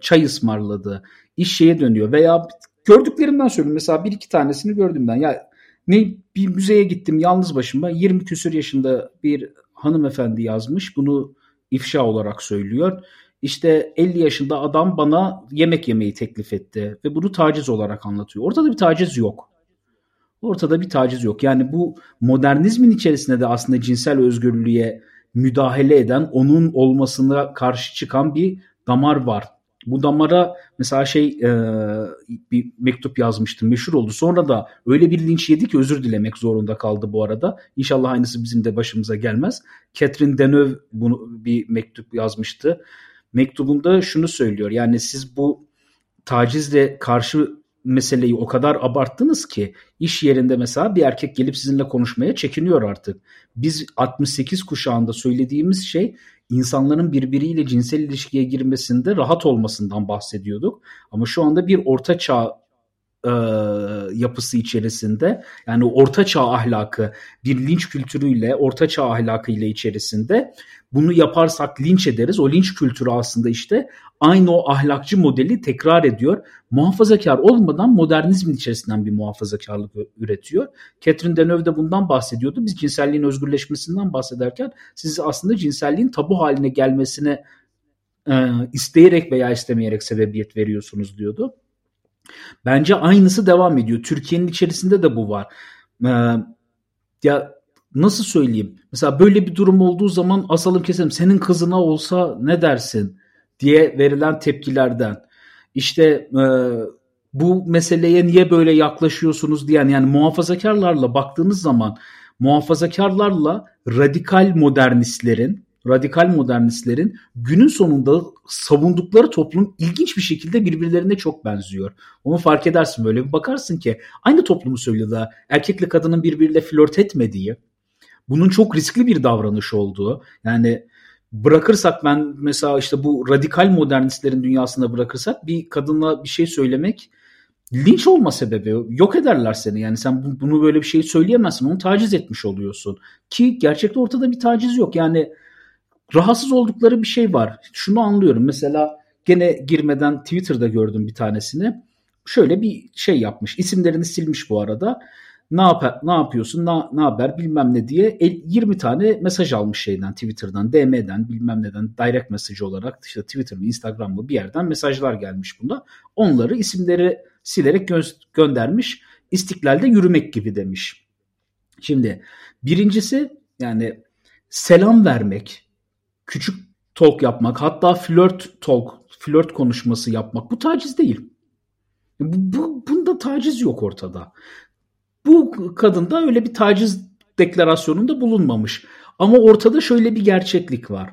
çay ısmarladı. İş şeye dönüyor veya gördüklerimden söylüyorum. Mesela bir iki tanesini gördüğümden ya ne bir müzeye gittim yalnız başıma 20 küsür yaşında bir hanımefendi yazmış. Bunu ifşa olarak söylüyor. İşte 50 yaşında adam bana yemek yemeyi teklif etti ve bunu taciz olarak anlatıyor. Ortada bir taciz yok. Ortada bir taciz yok. Yani bu modernizmin içerisinde de aslında cinsel özgürlüğe müdahale eden, onun olmasına karşı çıkan bir damar var. Bu damara mesela şey e, bir mektup yazmıştım meşhur oldu. Sonra da öyle bir linç yedi ki özür dilemek zorunda kaldı bu arada. İnşallah aynısı bizim de başımıza gelmez. Catherine Deneuve bunu bir mektup yazmıştı. Mektubunda şunu söylüyor. Yani siz bu tacizle karşı meseleyi o kadar abarttınız ki iş yerinde mesela bir erkek gelip sizinle konuşmaya çekiniyor artık. Biz 68 kuşağında söylediğimiz şey insanların birbiriyle cinsel ilişkiye girmesinde rahat olmasından bahsediyorduk. Ama şu anda bir orta çağ e, yapısı içerisinde yani orta çağ ahlakı bir linç kültürüyle orta çağ ahlakıyla içerisinde bunu yaparsak linç ederiz. O linç kültürü aslında işte aynı o ahlakçı modeli tekrar ediyor. Muhafazakar olmadan modernizmin içerisinden bir muhafazakarlık üretiyor. Catherine Deneuve de bundan bahsediyordu. Biz cinselliğin özgürleşmesinden bahsederken siz aslında cinselliğin tabu haline gelmesine e, isteyerek veya istemeyerek sebebiyet veriyorsunuz diyordu. Bence aynısı devam ediyor. Türkiye'nin içerisinde de bu var. Ee, ya nasıl söyleyeyim? Mesela böyle bir durum olduğu zaman asalım keselim. Senin kızına olsa ne dersin? diye verilen tepkilerden. İşte e, bu meseleye niye böyle yaklaşıyorsunuz diyen yani muhafazakarlarla baktığınız zaman muhafazakarlarla radikal modernistlerin radikal modernistlerin günün sonunda savundukları toplum ilginç bir şekilde birbirlerine çok benziyor. Onu fark edersin böyle. Bir bakarsın ki aynı toplumu söylüyor erkekle kadının birbiriyle flört etmediği, bunun çok riskli bir davranış olduğu yani bırakırsak ben mesela işte bu radikal modernistlerin dünyasında bırakırsak bir kadınla bir şey söylemek linç olma sebebi yok ederler seni. Yani sen bunu böyle bir şey söyleyemezsin onu taciz etmiş oluyorsun. Ki gerçekte ortada bir taciz yok. Yani rahatsız oldukları bir şey var. Şunu anlıyorum. Mesela gene girmeden Twitter'da gördüm bir tanesini. Şöyle bir şey yapmış. İsimlerini silmiş bu arada. Ne yapar, ne yapıyorsun, ne, ne haber bilmem ne diye 20 tane mesaj almış şeyden Twitter'dan, DM'den bilmem neden direct mesaj olarak işte Twitter mı Instagram mı bir yerden mesajlar gelmiş buna. Onları isimleri silerek gö- göndermiş. İstiklalde yürümek gibi demiş. Şimdi birincisi yani selam vermek, küçük talk yapmak, hatta flört talk, flört konuşması yapmak bu taciz değil. Bu, bu, bunda taciz yok ortada. Bu kadında öyle bir taciz deklarasyonunda bulunmamış. Ama ortada şöyle bir gerçeklik var.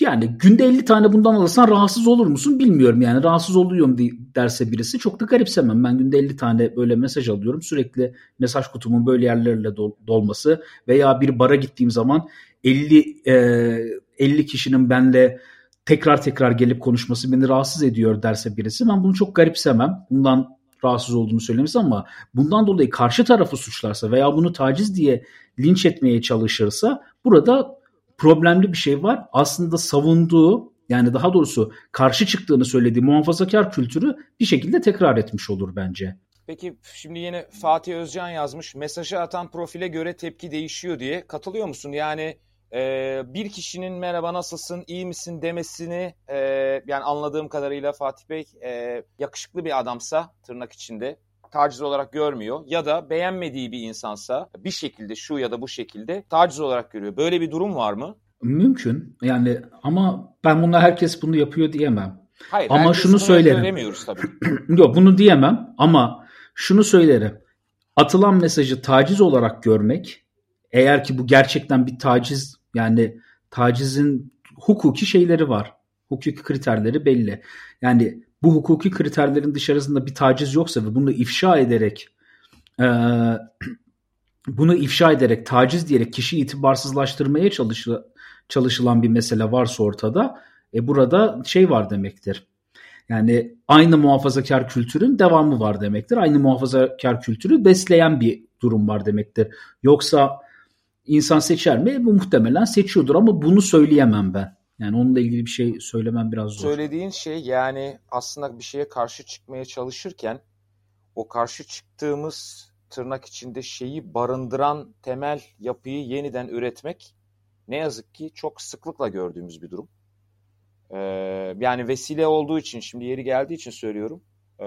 Yani günde 50 tane bundan alırsan rahatsız olur musun bilmiyorum yani rahatsız oluyorum derse birisi çok da garipsemem. Ben günde 50 tane böyle mesaj alıyorum sürekli mesaj kutumun böyle yerlerle dolması veya bir bara gittiğim zaman 50 e, 50 kişinin benle tekrar tekrar gelip konuşması beni rahatsız ediyor derse birisi ben bunu çok garipsemem. Bundan rahatsız olduğunu söylemesi ama bundan dolayı karşı tarafı suçlarsa veya bunu taciz diye linç etmeye çalışırsa burada problemli bir şey var. Aslında savunduğu yani daha doğrusu karşı çıktığını söylediği muhafazakar kültürü bir şekilde tekrar etmiş olur bence. Peki şimdi yine Fatih Özcan yazmış. Mesajı atan profile göre tepki değişiyor diye. Katılıyor musun? Yani e, bir kişinin merhaba nasılsın, iyi misin demesini e, yani anladığım kadarıyla Fatih Bey e, yakışıklı bir adamsa tırnak içinde taciz olarak görmüyor ya da beğenmediği bir insansa bir şekilde şu ya da bu şekilde taciz olarak görüyor. Böyle bir durum var mı? Mümkün. Yani ama ben buna herkes bunu yapıyor diyemem. Hayır, ama şunu söylerim. tabii. Yok bunu diyemem ama şunu söylerim. Atılan mesajı taciz olarak görmek eğer ki bu gerçekten bir taciz yani tacizin hukuki şeyleri var. Hukuki kriterleri belli. Yani bu hukuki kriterlerin dışarısında bir taciz yoksa ve bunu ifşa ederek e, bunu ifşa ederek taciz diyerek kişi itibarsızlaştırmaya çalışı, çalışılan bir mesele varsa ortada e burada şey var demektir. Yani aynı muhafazakar kültürün devamı var demektir. Aynı muhafazakar kültürü besleyen bir durum var demektir. Yoksa insan seçer mi? Bu muhtemelen seçiyordur ama bunu söyleyemem ben. Yani onunla ilgili bir şey söylemem biraz zor. Söylediğin şey yani aslında bir şeye karşı çıkmaya çalışırken o karşı çıktığımız tırnak içinde şeyi barındıran temel yapıyı yeniden üretmek ne yazık ki çok sıklıkla gördüğümüz bir durum. Ee, yani vesile olduğu için şimdi yeri geldiği için söylüyorum. Ee,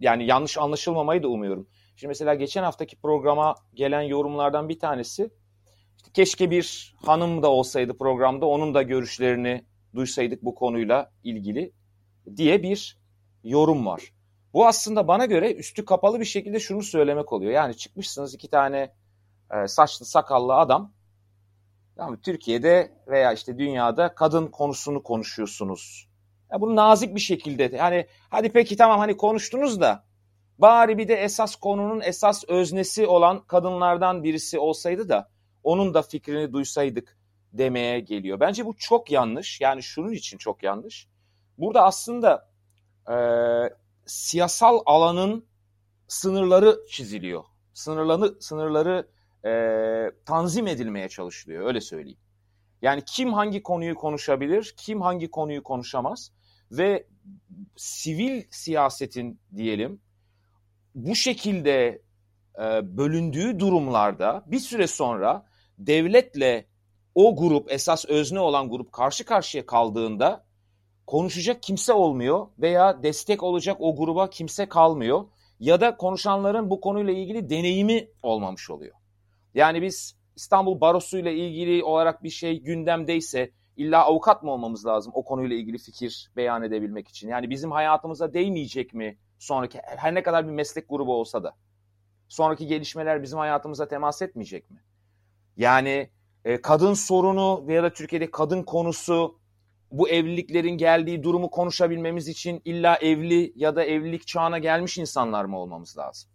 yani yanlış anlaşılmamayı da umuyorum. Şimdi mesela geçen haftaki programa gelen yorumlardan bir tanesi işte keşke bir hanım da olsaydı programda onun da görüşlerini duysaydık bu konuyla ilgili diye bir yorum var. Bu aslında bana göre üstü kapalı bir şekilde şunu söylemek oluyor. Yani çıkmışsınız iki tane e, saçlı sakallı adam. Yani Türkiye'de veya işte dünyada kadın konusunu konuşuyorsunuz. Ya bunu nazik bir şekilde yani hadi peki tamam hani konuştunuz da Bari bir de esas konunun esas öznesi olan kadınlardan birisi olsaydı da onun da fikrini duysaydık demeye geliyor. Bence bu çok yanlış. Yani şunun için çok yanlış. Burada aslında e, siyasal alanın sınırları çiziliyor. Sınırları, sınırları e, tanzim edilmeye çalışılıyor öyle söyleyeyim. Yani kim hangi konuyu konuşabilir, kim hangi konuyu konuşamaz ve sivil siyasetin diyelim bu şekilde e, bölündüğü durumlarda bir süre sonra devletle o grup esas özne olan grup karşı karşıya kaldığında konuşacak kimse olmuyor veya destek olacak o gruba kimse kalmıyor ya da konuşanların bu konuyla ilgili deneyimi olmamış oluyor. Yani biz İstanbul Barosu ile ilgili olarak bir şey gündemdeyse illa avukat mı olmamız lazım o konuyla ilgili fikir beyan edebilmek için? Yani bizim hayatımıza değmeyecek mi Sonraki her ne kadar bir meslek grubu olsa da. Sonraki gelişmeler bizim hayatımıza temas etmeyecek mi? Yani e, kadın sorunu veya da Türkiye'de kadın konusu bu evliliklerin geldiği durumu konuşabilmemiz için illa evli ya da evlilik çağına gelmiş insanlar mı olmamız lazım?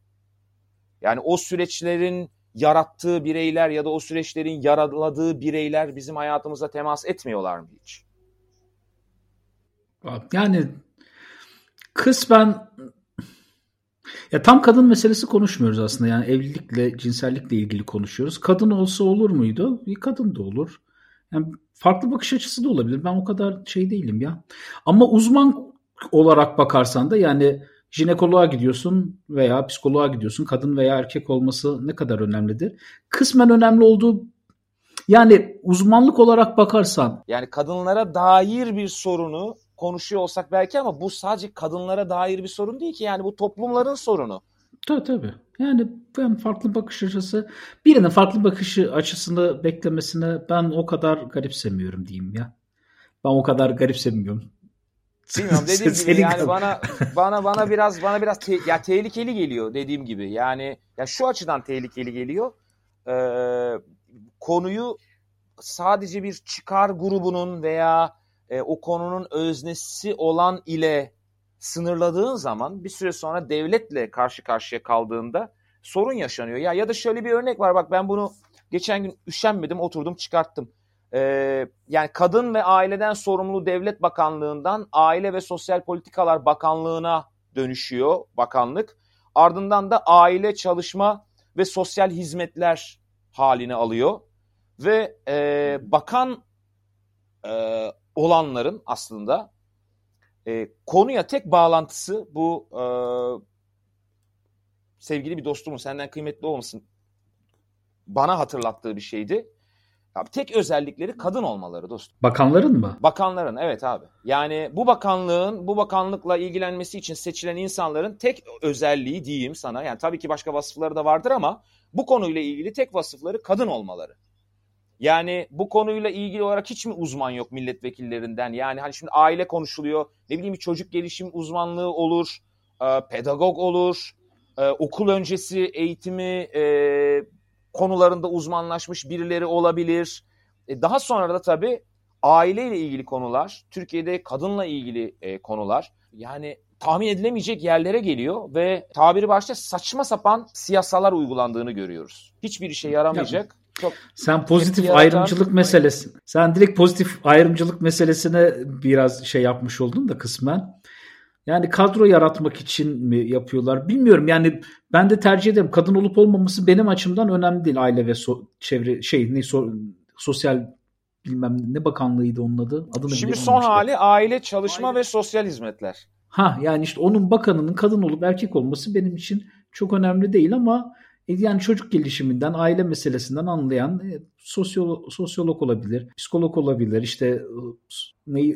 Yani o süreçlerin yarattığı bireyler ya da o süreçlerin yaraladığı bireyler bizim hayatımıza temas etmiyorlar mı hiç? Yani kısmen ya tam kadın meselesi konuşmuyoruz aslında. Yani evlilikle, cinsellikle ilgili konuşuyoruz. Kadın olsa olur muydu? Bir kadın da olur. Yani farklı bakış açısı da olabilir. Ben o kadar şey değilim ya. Ama uzman olarak bakarsan da yani jinekoloğa gidiyorsun veya psikoloğa gidiyorsun. Kadın veya erkek olması ne kadar önemlidir? Kısmen önemli olduğu yani uzmanlık olarak bakarsan. Yani kadınlara dair bir sorunu konuşuyor olsak belki ama bu sadece kadınlara dair bir sorun değil ki. Yani bu toplumların sorunu. Tabii tabii. Yani ben farklı bakış açısı, birinin farklı bakış açısını beklemesine ben o kadar garipsemiyorum diyeyim ya. Ben o kadar garipsemiyorum. Bilmiyorum dediğim gibi yani bana bana bana biraz bana biraz te, ya tehlikeli geliyor dediğim gibi. Yani ya şu açıdan tehlikeli geliyor. Ee, konuyu sadece bir çıkar grubunun veya e, o konunun öznesi olan ile sınırladığın zaman bir süre sonra devletle karşı karşıya kaldığında sorun yaşanıyor. Ya ya da şöyle bir örnek var bak ben bunu geçen gün üşenmedim oturdum çıkarttım. e, yani kadın ve aileden sorumlu devlet bakanlığından aile ve sosyal politikalar bakanlığına dönüşüyor bakanlık. Ardından da aile çalışma ve sosyal hizmetler halini alıyor ve e, bakan e, olanların aslında e, konuya tek bağlantısı bu e, sevgili bir dostumun senden kıymetli olmasın bana hatırlattığı bir şeydi. Abi tek özellikleri kadın olmaları dostum. Bakanların mı? Bakanların evet abi. Yani bu bakanlığın bu bakanlıkla ilgilenmesi için seçilen insanların tek özelliği diyeyim sana. Yani tabii ki başka vasıfları da vardır ama bu konuyla ilgili tek vasıfları kadın olmaları. Yani bu konuyla ilgili olarak hiç mi uzman yok milletvekillerinden? Yani hani şimdi aile konuşuluyor. Ne bileyim bir çocuk gelişim uzmanlığı olur. E, pedagog olur. E, okul öncesi eğitimi e, konularında uzmanlaşmış birileri olabilir. Daha sonra da tabii aileyle ilgili konular, Türkiye'de kadınla ilgili konular. Yani tahmin edilemeyecek yerlere geliyor ve tabiri başta saçma sapan siyasalar uygulandığını görüyoruz. Hiçbir işe yaramayacak. Çok sen pozitif ayrımcılık meselesi. Sen direkt pozitif ayrımcılık meselesine biraz şey yapmış oldun da kısmen. Yani kadro yaratmak için mi yapıyorlar bilmiyorum. Yani ben de tercih ederim. Kadın olup olmaması benim açımdan önemli değil. Aile ve so çevre şey ne so sosyal bilmem ne bakanlığıydı onun adı. Adını Şimdi son işte. hali aile, çalışma aile. ve sosyal hizmetler. Ha yani işte onun bakanının kadın olup erkek olması benim için çok önemli değil ama yani çocuk gelişiminden, aile meselesinden anlayan e, sosyolog, sosyolog olabilir, psikolog olabilir, işte e, ne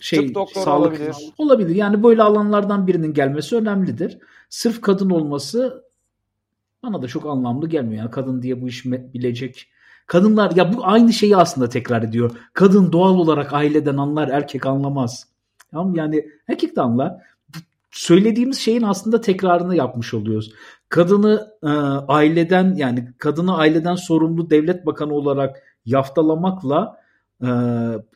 şey Tıp sağlık olabilir. olabilir. Yani böyle alanlardan birinin gelmesi önemlidir. Sırf kadın olması bana da çok anlamlı gelmiyor. Yani kadın diye bu iş bilecek. Kadınlar ya bu aynı şeyi aslında tekrar ediyor. Kadın doğal olarak aileden anlar, erkek anlamaz. Tamam yani erkek de anlar. Söylediğimiz şeyin aslında tekrarını yapmış oluyoruz. Kadını e, aileden yani kadını aileden sorumlu devlet bakanı olarak yaftalamakla e,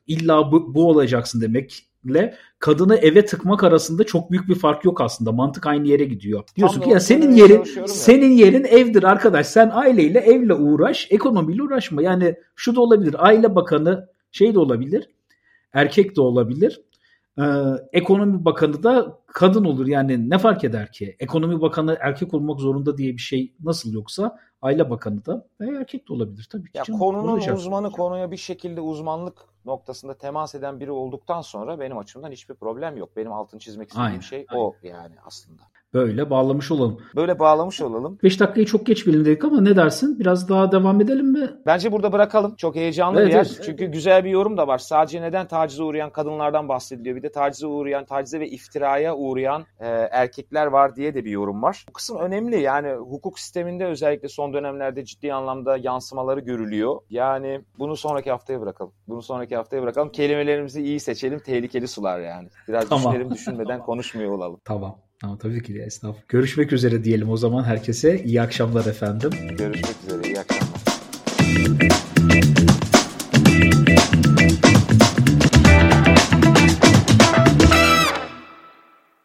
illa bu, bu olacaksın demekle kadını eve tıkmak arasında çok büyük bir fark yok aslında. Mantık aynı yere gidiyor. Diyorsun Tam ki ya senin yerin senin yerin evdir arkadaş. Sen aileyle evle uğraş, ekonomiyle uğraşma. Yani şu da olabilir. Aile bakanı şey de olabilir. Erkek de olabilir. Ee, ekonomi bakanı da kadın olur. Yani ne fark eder ki? Ekonomi bakanı erkek olmak zorunda diye bir şey nasıl yoksa Aile Bakanı da ve erkek de olabilir tabii ki. Ya canım, konunun uzmanı konuya bir şekilde uzmanlık noktasında temas eden biri olduktan sonra benim açımdan hiçbir problem yok. Benim altın çizmek istediğim aynen, şey aynen. o yani aslında. Böyle bağlamış olalım. Böyle bağlamış olalım. 5 dakikayı çok geç bilindik ama ne dersin? Biraz daha devam edelim mi? Bence burada bırakalım. Çok heyecanlı evet, bir yer. Evet, Çünkü güzel bir yorum da var. Sadece neden tacize uğrayan kadınlardan bahsediliyor. Bir de tacize uğrayan, tacize ve iftiraya uğrayan e, erkekler var diye de bir yorum var. Bu kısım önemli. Yani hukuk sisteminde özellikle son dönemlerde ciddi anlamda yansımaları görülüyor. Yani bunu sonraki haftaya bırakalım. Bunu sonraki haftaya bırakalım. Kelimelerimizi iyi seçelim. Tehlikeli sular yani. Biraz tamam. düşünelim düşünmeden konuşmuyor olalım. Tamam. Ama tabii ki de esnaf. Görüşmek üzere diyelim o zaman herkese. İyi akşamlar efendim. Görüşmek üzere. İyi akşamlar.